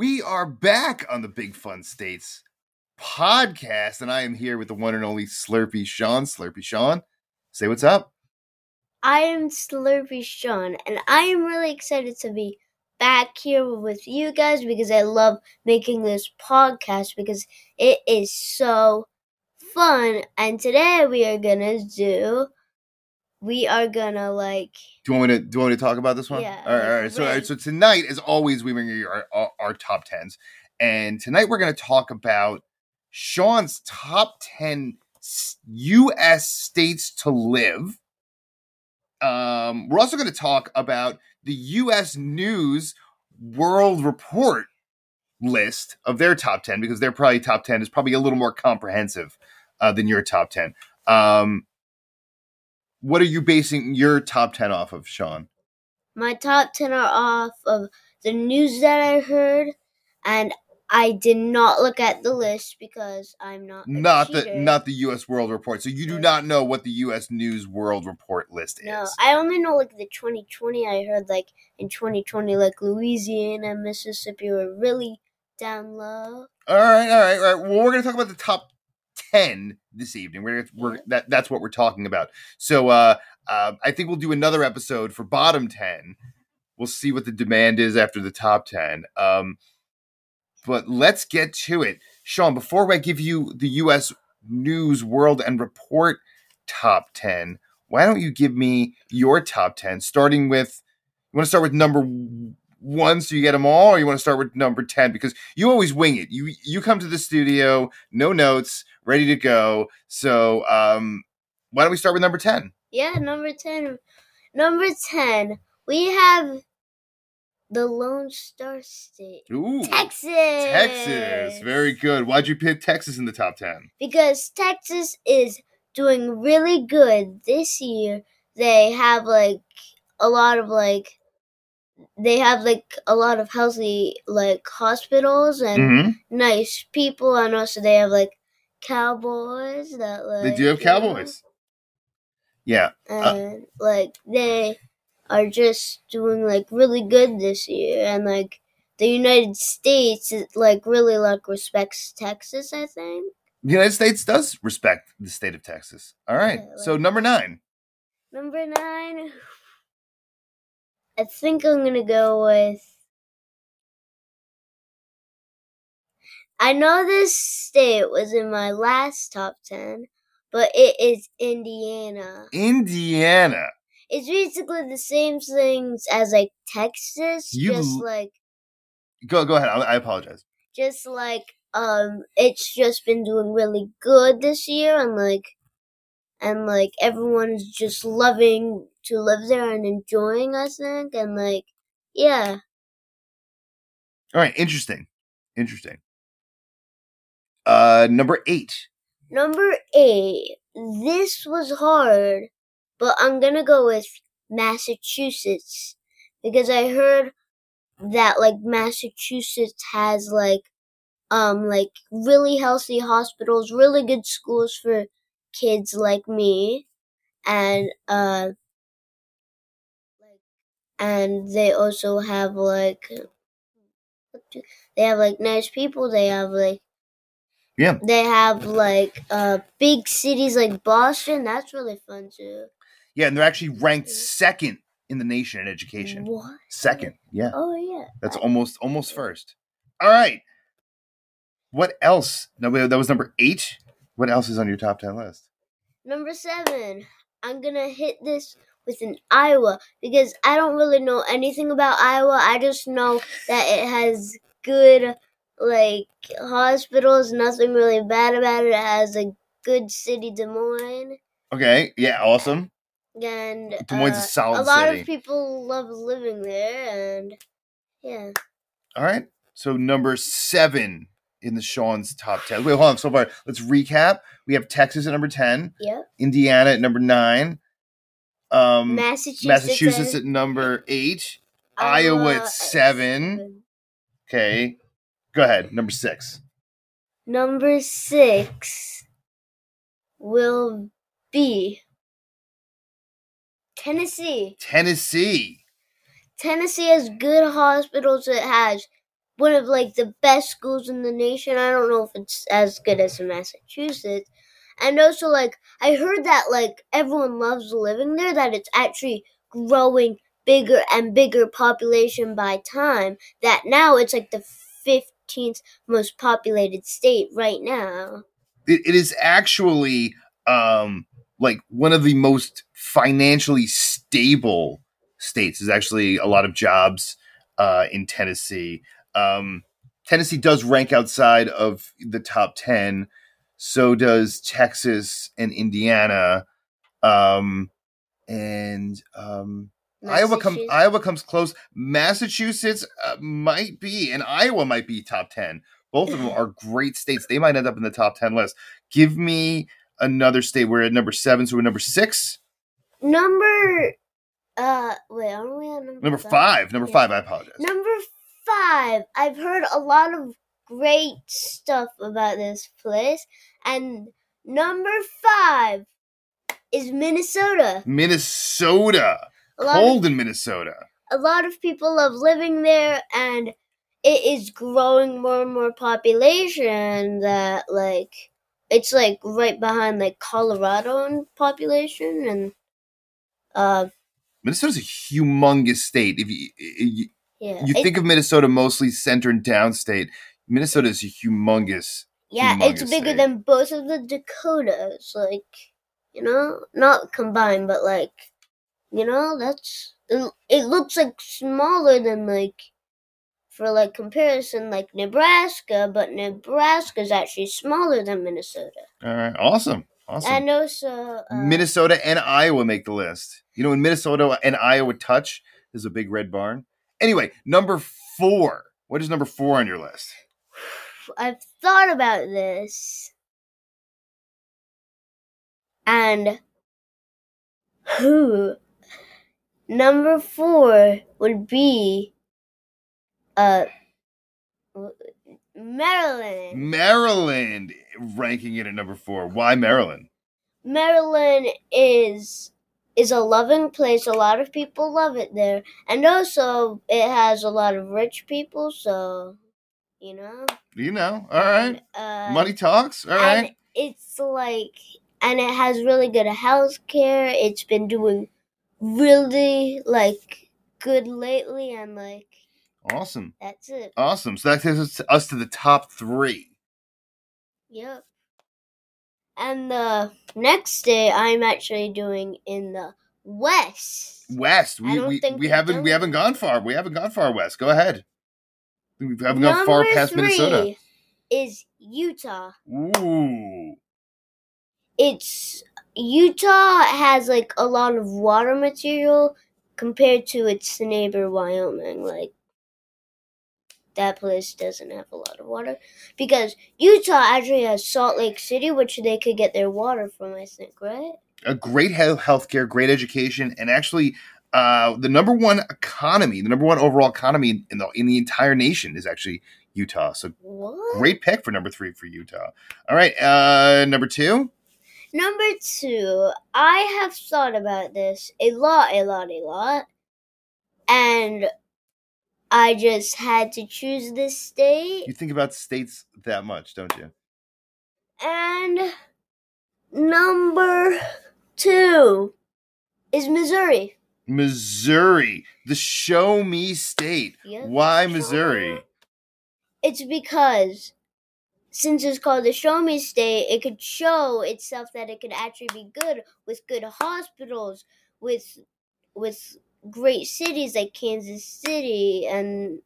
We are back on the Big Fun States podcast, and I am here with the one and only Slurpee Shaun. Slurpee Shaun, say what's up. I am Slurpee Shaun, and I am really excited to be back here with you guys because I love making this podcast because it is so fun. And today we are gonna do, we are gonna like, Do you want me to do you want me to talk about this one? Yeah, All right, all right. So, all right, so tonight, as always, we bring you our, our, our top tens, and tonight we're to talk about Shaun's top ten U.S. states to live. Um, we're also going to talk about the U.S. News World Report list of their top 10 because their probably top 10 is probably a little more comprehensive uh, than your top 10. Um, what are you basing your top 10 off of, Shaun? my top 10 are off of the news that I heard, and I did not look at the list because I'm not. Not the not the U.S. World Report. So you do not know what the U.S. News World Report list No, is. No, I only know like the 2020. I heard like in 2020, like Louisiana, Mississippi were really down low. All right, all right, all right. Well, we're going to talk about the top ten this evening. We're, we're that that's what we're talking about. So uh, uh, I think we'll do another episode for bottom ten. We'll see what the demand is after the top ten. Um, but let's get to it, Shaun. Before I give you the U.S. News World and Report top ten, why don't you give me your top ten, starting with? You want to start with number one so you get them all, or you want to start with number ten because you always wing it. You you come to the studio, no notes, ready to go. So um, why don't we start with number ten? Yeah, number 10. Number 10, we have the Lone Star State. Ooh, Texas. Texas, very good. Why'd you pick Texas in the top ten? Because Texas is doing really good this year. They have like a lot of like they have like a lot of healthy like hospitals and Mm-hmm. nice people and also they have like cowboys that like They do have you know, Cowboys. Yeah, and like they are just doing like really good this year and like the United States like really like respects Texas I think. the United States does respect the state of Texas. All right, Yeah, so number nine. Number nine I think I'm gonna go with I know this state was in my last top ten, but it is Indiana. Indiana. It's basically the same things as like Texas, You just like Go go ahead. I, I apologize. just like um it's just been doing really good this year and like and like everyone is just loving to live there and enjoying I think and like yeah. All right, interesting, interesting. Uh, number eight. Number eight. This was hard, but I'm gonna go with Massachusetts because I heard that like Massachusetts has like um like really healthy hospitals, really good schools for kids like me, and uh like and they also have like they have like nice people. They have like Yeah. they have like uh big cities like Boston. That's really fun too. Yeah, and they're actually ranked second in the nation in education. What? Second. Yeah, Oh yeah. that's almost almost first. All right. What else? No, that was number eight. What else is on your top ten list? Number seven. I'm gonna hit this with an Iowa because I don't really know anything about Iowa. I just know that it has good like hospitals. Nothing really bad about it. It has a good city, Des Moines. Okay. Yeah. Awesome. And Des Moines is uh, a solid a lot city. of people love living there, and yeah. All right. So number seven in the Shaun's top ten. Wait, hold on. So far, let's recap. We have Texas at number ten, Yep. Indiana at number nine, um, Massachusetts. Massachusetts at number eight, Iowa at seven. Okay. Go ahead. Number six. Number six will be Tennessee. Tennessee. Tennessee has good hospitals. It has one of like the best schools in the nation. I don't know if it's as good as in Massachusetts. And also like I heard that like everyone loves living there that it's actually growing bigger and bigger population by time that now it's like the 15th most populated state right now. It, it is actually um like one of the most financially stable states. There's actually a lot of jobs uh, in Tennessee. Um, Tennessee does rank outside of the top ten. So does Texas and Indiana, um, and um, Iowa comes. Iowa comes close. Massachusetts uh, might be, and Iowa might be top ten. Both of them are great states. They might end up in the top ten list. Give me another state. We're at number seven, so we're number six. Number uh wait, aren't we on number Number five. Number Yeah. five. I apologize. Number five. I've heard a lot of great stuff about this place. And number five is Minnesota. Minnesota. Lot, of, Cold in Minnesota. a lot of people love living there and it is growing more and more population that like it's like right behind like Colorado in population and uh Minnesota's a humongous state. If you you, yeah. you it- think of Minnesota mostly center and downstate, Minnesota is a humongous. Yeah, it's bigger state. than both of the Dakotas. Like, you know, not combined, but like, you know, that's it, it looks like smaller than like for like comparison, like Nebraska, but Nebraska is actually smaller than Minnesota. All right, awesome, awesome. And also, uh, Minnesota and Iowa make the list. You know, when Minnesota and Iowa touch, there's a big red barn. Anyway, number four. What is number four on your list? I've thought about this, and who number four would be uh Maryland. Maryland ranking it at number four. Why Maryland? Maryland is is a loving place. A lot of people love it there, and also it has a lot of rich people. So, you know, You know, all right. And, uh, Money talks. all right. and it's like and it has really good health care it's been doing really like good lately and like Awesome. that's it Awesome. So that takes us- us to the top three. yep and the next day i'm actually doing in the west West. We we, we haven't we haven't gone far. We haven't gone far west. Go ahead. We haven't gone far Number past Minnesota. is utah Ooh. it's Utah has like a lot of water material compared to its neighbor Wyoming. Like that place doesn't have a lot of water because Utah actually has Salt Lake City, which they could get their water from. I think, right? a great health healthcare, great education, and actually uh, the number one economy, the number one overall economy in the in the entire nation is actually Utah. So What? great pick for number three for Utah. All right, uh, number two. Number two, I have thought about this a lot, a lot, a lot, and I just had to choose this state. You think about states that much, don't you? And number two is Missouri. Missouri, the show me state. Yep. Why Missouri? It's because since it's called the Show Me State, it could show itself that it could actually be good with good hospitals, with with great cities like Kansas City and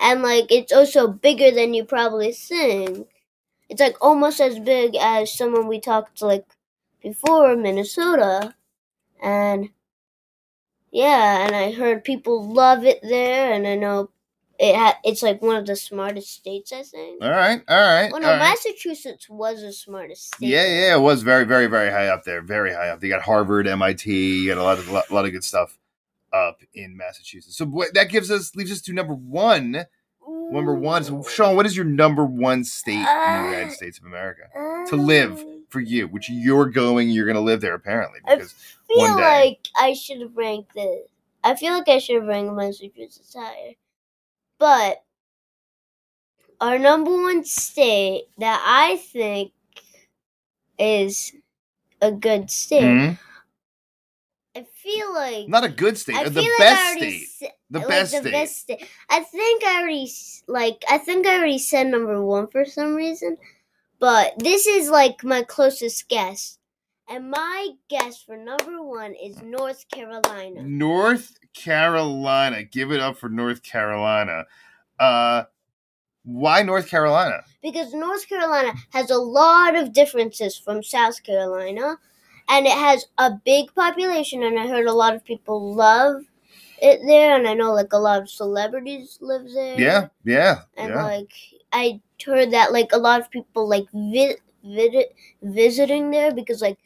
and like it's also bigger than you probably think. It's like almost as big as someone we talked to like before, Minnesota. And yeah, and I heard people love it there and I know it ha- it's like one of the smartest states, I think. All right, all right. Well, no, right. Massachusetts was the smartest state. Yeah, yeah, it was very, very, very high up there. Very high up. They got Harvard, MIT, you got a lot of lot, lot of good stuff up in Massachusetts. So that gives us leaves us to number one. Number one. So Shaun, what is your number one state in the United States of America to live for you? Which you're going, you're going to live there apparently Because I feel one day. like I should have ranked this. I feel like I should have ranked Massachusetts higher. But our number one state that I think is a good state. Mhm. I feel like Not a good state, I uh, the like best state. s- The like best the state. best state. I think I already like. I think I already said number one for some reason, but this is like my closest guess, and my guess for number one is North Carolina. North Carolina. Give it up for North Carolina. Uh why North Carolina? because North Carolina has a lot of differences from South Carolina, and it has a big population. And I heard a lot of people love it there, and I know like a lot of celebrities live there. Yeah, yeah, and yeah. like I heard that like a lot of people like vi- vid- visiting there because like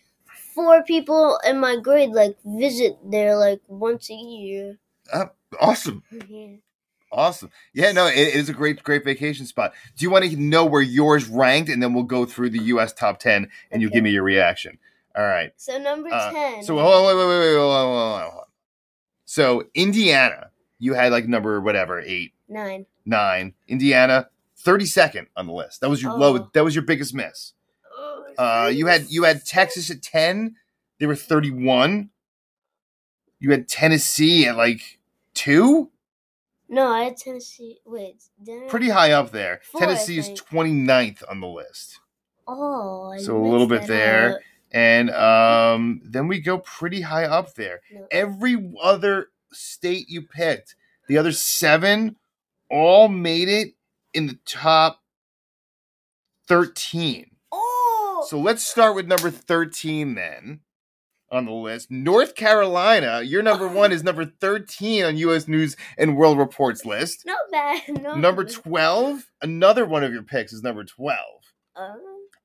four people in my grade like visit there like once a year. Uh, awesome. Yeah. Awesome. Yeah, no, it, is a great, great vacation spot. Do you want to know where yours ranked? And then we'll go through the US top 10 and you Okay. give me your reaction. All right. So number Uh, ten. So hold on, wait, wait, wait, wait, hold on, hold on. So Indiana, you had like number whatever, eight, nine. nine. Indiana, 32nd on the list. That was your low, Oh. that was your biggest miss. Uh, you had you had Texas at 10. They were 31. You had Tennessee at like two. No, I had Tennessee. Wait, Pretty high up there. Four, Tennessee is think. 29th on the list. Oh, I So a little bit there. up. And um, then we go pretty high up there. Every other state you picked, the other seven, all made it in the top 13. Oh, So let's start with number 13 then on the list. North Carolina, your number one is number 13 on US News and World Report's list. not bad. No. Number 12, another one of your picks is number 12. Uh,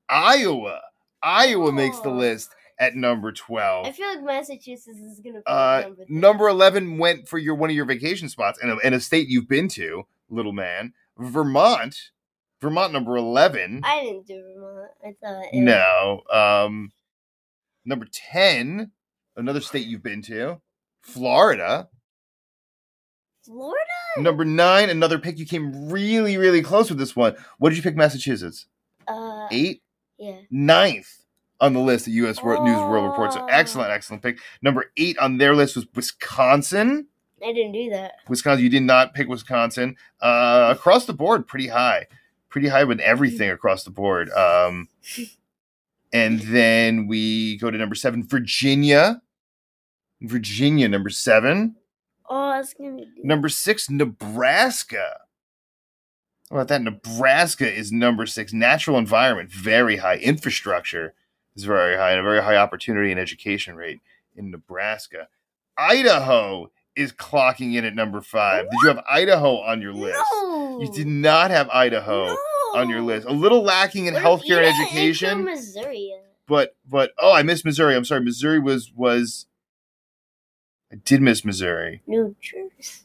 Iowa. Iowa makes the Oh. list at number 12. I feel like Massachusetts is gonna. Be Uh, number. number 11 went for your one of your vacation spots and a, and a state you've been to, little man. Vermont. Vermont number 11. I didn't do Vermont. I thought. No. Um number 10, another state you've been to. Florida. Florida. Number 9, another pick you came really really close with this one. What did you pick Massachusetts? Uh, 8, yeah. ninth on the list of U.S. World News World Report. So Oh. excellent, excellent pick. Number 8 on their list was Wisconsin. I didn't do that. Wisconsin, you did not pick Wisconsin. Uh, across the board, pretty high, pretty high with everything across the board. Um, and then we go to number seven, Virginia. Virginia, number seven. Oh, I was gonna do. Number six, Nebraska. How about that? Nebraska is number six. Natural environment, very high. Infrastructure is very high, and a very high opportunity and education rate in Nebraska. Idaho is clocking in at number five. Did you have Idaho on your list? No. You did not have Idaho no. on your list. A little lacking in What if healthcare and education, Missouri. but but oh, I missed Missouri. I'm sorry. Missouri was was. I did miss Missouri. New Jersey.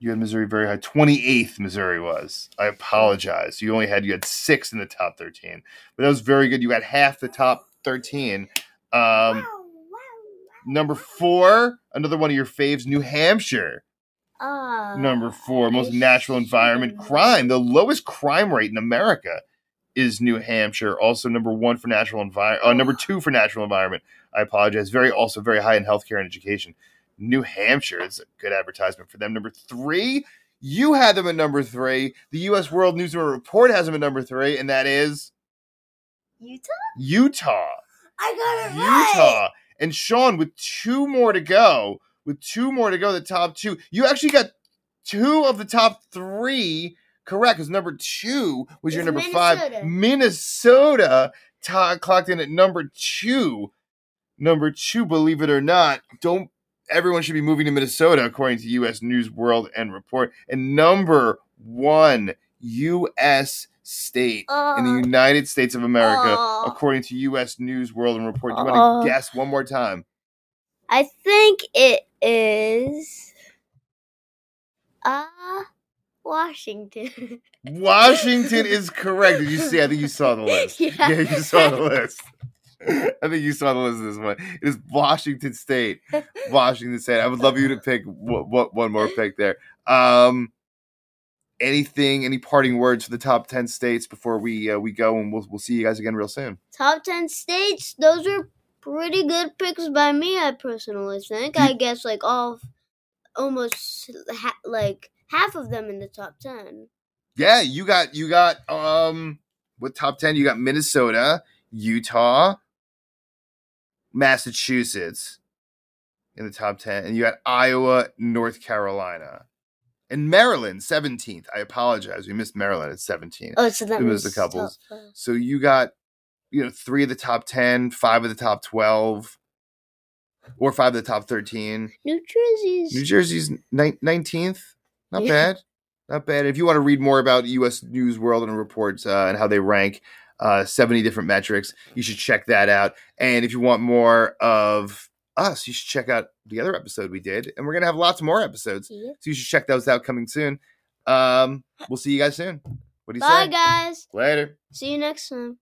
You had Missouri very high. 28th Missouri was. I apologize. You only had you had six in the top 13. But that was very good. You had half the top 13. Um number four, another one of your faves, New Hampshire. wow. Number four, most natural environment crime. The lowest crime rate in America is New Hampshire. Also number one for natural environment. Uh, number two for natural environment. I apologize. Very also very high in healthcare and education. New Hampshire is a good advertisement for them. Number three, you had them at number three. The U.S. World News and Report has them at number three, and that is Utah. Utah. I got it right. Utah. And Shaun, with two more to go, with two more to go, the top two, you actually got two of the top three correct. Because number two was your number five. Minnesota. Minnesota ta- clocked in at number two. Number two, believe it or not, don't everyone should be moving to Minnesota, according to U.S. News World and Report. And number one, U.S. state in the Uh, United States of America, uh, according to U.S. News World and Report. Do you want Uh, to guess one more time? I think it is. Uh Washington. Washington is correct. Did you see? I think you saw the list. Yeah. Yeah, you saw the list. I think you saw the list of this one. It is Washington State. Washington State. I would love you to pick what, what one more pick there. Um, anything, any parting words for the top ten states before we uh, we go, and we'll we'll see you guys again real soon. Top 10 states, those are pretty good picks by me, I personally think. I guess like all, almost ha- like half of them in the top 10. Yeah, you got you got um what top ten? You got Minnesota, Utah, Massachusetts in the top ten, and you got Iowa, North Carolina, and Maryland seventeenth. I apologize, we missed Maryland at seventeen. Oh, so that was the couples. top. So you got you know three of the top ten, five of the top twelve, or five of the top thirteen. New Jersey's. New Jersey's nineteenth. Not Yeah. bad. Not bad. If you want to read more about U.S. News World and reports uh, and how they rank uh, 70 different metrics, you should check that out. And if you want more of us, you should check out the other episode we did. And we're going to have lots more episodes. Yeah. So you should check those out coming soon. Um, we'll see you guys soon. What do you Bye, say? guys. Later. See you next time.